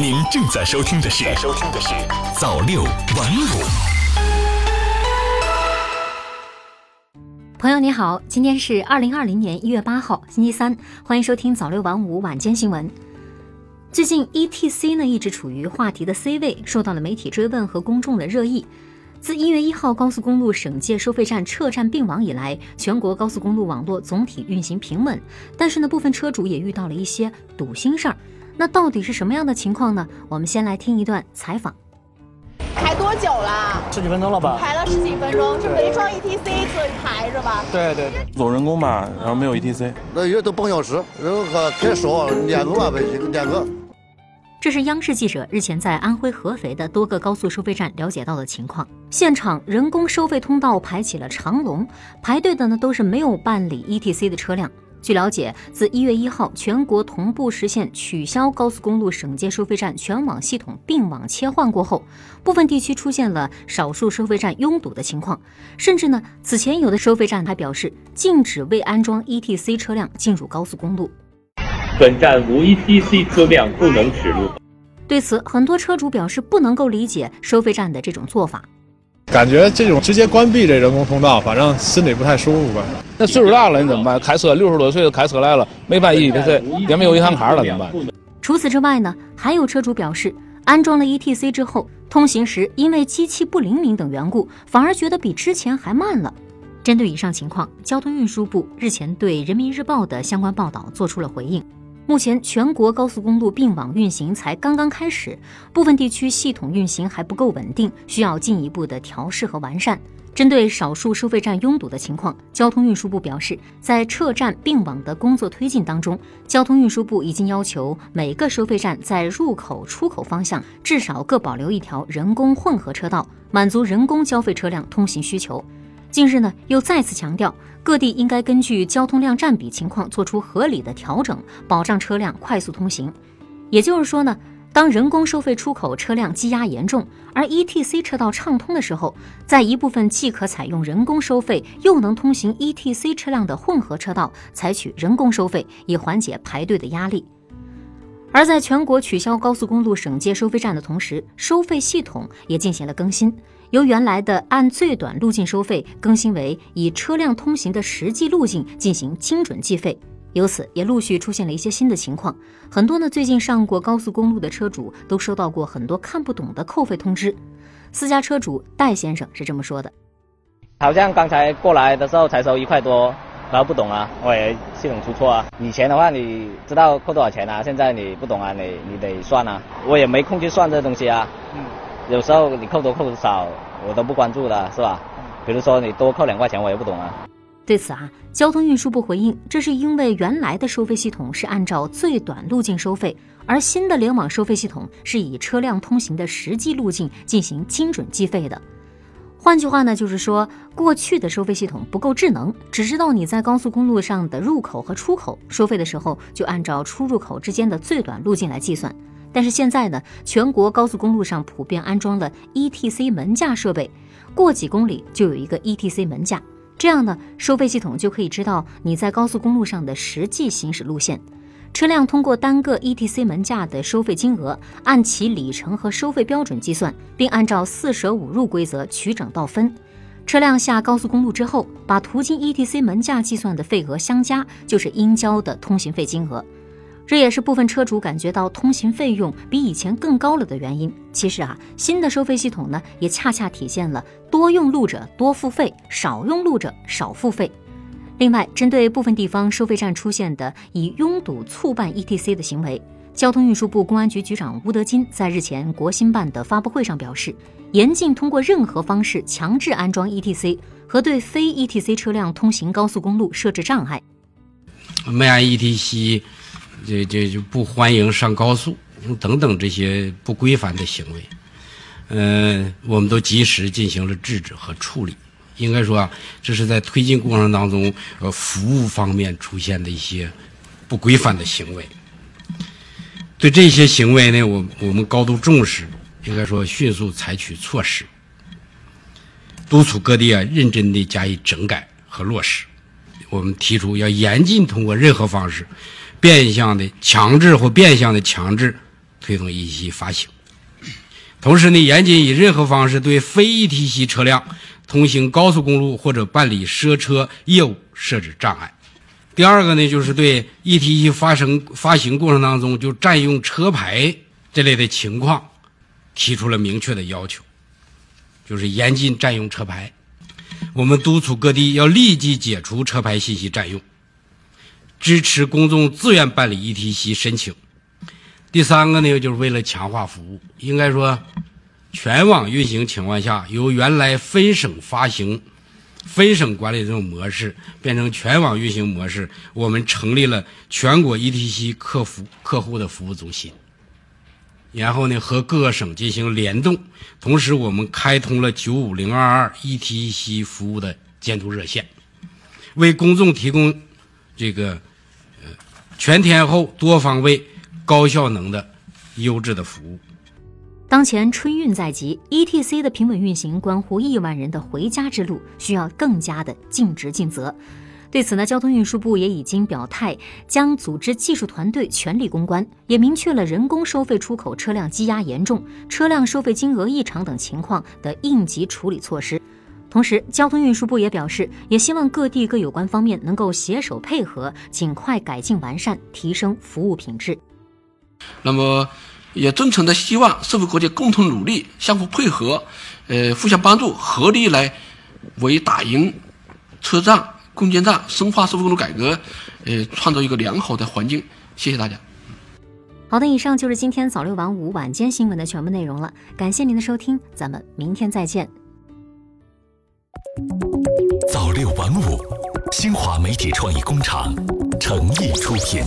您正在收听的是《收听的是早六晚五》。朋友你好，今天是二零二零年一月八号，星期三，欢迎收听早六晚五晚间新闻。最近 ETC 呢一直处于话题的 C 位，受到了媒体追问和公众的热议。自一月一号高速公路省界收费站撤站并网以来，全国高速公路网络总体运行平稳，但是呢，部分车主也遇到了一些堵心事儿。那到底是什么样的情况呢？我们先来听一段采访。排多久了？十几分钟了吧？排了十几分钟，是没装 ETC 所以排着吧？对对，走人工吧，然后没有 ETC，那也都半小时，然后还开少两个吧呗，两个。这是央视记者日前在安徽合肥的多个高速收费站了解到的情况。现场人工收费通道排起了长龙，排队的呢都是没有办理 ETC 的车辆。据了解，自一月一号全国同步实现取消高速公路省界收费站全网系统并网切换过后，部分地区出现了少数收费站拥堵的情况，甚至呢，此前有的收费站还表示禁止未安装 ETC 车辆进入高速公路。本站无 ETC 车辆不能驶入。对此，很多车主表示不能够理解收费站的这种做法，感觉这种直接关闭这人工通道，反正心里不太舒服吧。那岁数大了你怎么办？开车六十多岁的开车来了，没办 ETC，也没有银行卡了怎么办？除此之外呢，还有车主表示，安装了 ETC 之后，通行时因为机器不灵敏等缘故，反而觉得比之前还慢了。针对以上情况，交通运输部日前对人民日报的相关报道做出了回应。目前全国高速公路并网运行才刚刚开始，部分地区系统运行还不够稳定，需要进一步的调试和完善。针对少数收费站拥堵的情况，交通运输部表示，在撤站并网的工作推进当中，交通运输部已经要求每个收费站在入口、出口方向至少各保留一条人工混合车道，满足人工交费车辆通行需求。近日呢，又再次强调，各地应该根据交通量占比情况做出合理的调整，保障车辆快速通行。也就是说呢，当人工收费出口车辆积压严重，而 ETC 车道畅通的时候，在一部分既可采用人工收费又能通行 ETC 车辆的混合车道，采取人工收费，以缓解排队的压力。而在全国取消高速公路省界收费站的同时，收费系统也进行了更新。由原来的按最短路径收费，更新为以车辆通行的实际路径进行精准计费。由此也陆续出现了一些新的情况。很多呢最近上过高速公路的车主都收到过很多看不懂的扣费通知。私家车主戴先生是这么说的：“好像刚才过来的时候才收一块多，然后不懂啊，我也系统出错啊。以前的话你知道扣多少钱啊，现在你不懂啊，你你得算啊。我也没空去算这东西啊。”嗯。有时候你扣多扣少，我都不关注的，是吧？比如说你多扣两块钱，我也不懂啊。对此啊，交通运输部回应，这是因为原来的收费系统是按照最短路径收费，而新的联网收费系统是以车辆通行的实际路径进行精准计费的。换句话呢，就是说过去的收费系统不够智能，只知道你在高速公路上的入口和出口收费的时候，就按照出入口之间的最短路径来计算。但是现在呢，全国高速公路上普遍安装了 ETC 门架设备，过几公里就有一个 ETC 门架，这样呢，收费系统就可以知道你在高速公路上的实际行驶路线。车辆通过单个 ETC 门架的收费金额，按其里程和收费标准计算，并按照四舍五入规则取整到分。车辆下高速公路之后，把途经 ETC 门架计算的费额相加，就是应交的通行费金额。这也是部分车主感觉到通行费用比以前更高了的原因。其实啊，新的收费系统呢，也恰恰体现了多用路者多付费，少用路者少付费。另外，针对部分地方收费站出现的以拥堵促办 ETC 的行为，交通运输部公安局局长吴德金在日前国新办的发布会上表示，严禁通过任何方式强制安装 ETC 和对非 ETC 车辆通行高速公路设置障碍。没安 ETC。这这就不欢迎上高速等等这些不规范的行为，嗯，我们都及时进行了制止和处理。应该说啊，这是在推进过程当中，呃，服务方面出现的一些不规范的行为。对这些行为呢，我我们高度重视，应该说迅速采取措施，督促各地啊认真的加以整改和落实。我们提出要严禁通过任何方式。变相的强制或变相的强制推动 ETC 发行。同时呢，严禁以任何方式对非 ETC 车辆通行高速公路或者办理赊车业务设置障碍。第二个呢，就是对 ETC 发生发行过程当中就占用车牌这类的情况，提出了明确的要求，就是严禁占用车牌。我们督促各地要立即解除车牌信息占用，支持公众自愿办理 ETC 申请。第三个呢，就是为了强化服务，应该说，全网运行情况下，由原来分省发行、分省管理这种模式，变成全网运行模式。我们成立了全国 ETC 客服客户的服务中心，然后呢，和各个省进行联动，同时我们开通了九五零二二 ETC 服务的监督热线，为公众提供这个全天候、多方位。高效能的、优质的服务。当前春运在即，ETC 的平稳运行关乎亿万人的回家之路，需要更加的尽职尽责。对此呢，交通运输部也已经表态，将组织技术团队全力攻关，也明确了人工收费出口车辆积压严重、车辆收费金额异常等情况的应急处理措施。同时，交通运输部也表示，也希望各地各有关方面能够携手配合，尽快改进完善，提升服务品质。那么，也真诚的希望社会各界共同努力，相互配合，呃，互相帮助，合力来为打赢车站、攻坚战、深化社会公路改革，呃，创造一个良好的环境。谢谢大家。好的，以上就是今天早六晚五晚间新闻的全部内容了。感谢您的收听，咱们明天再见。早六晚五，新华媒体创意工厂诚意出品。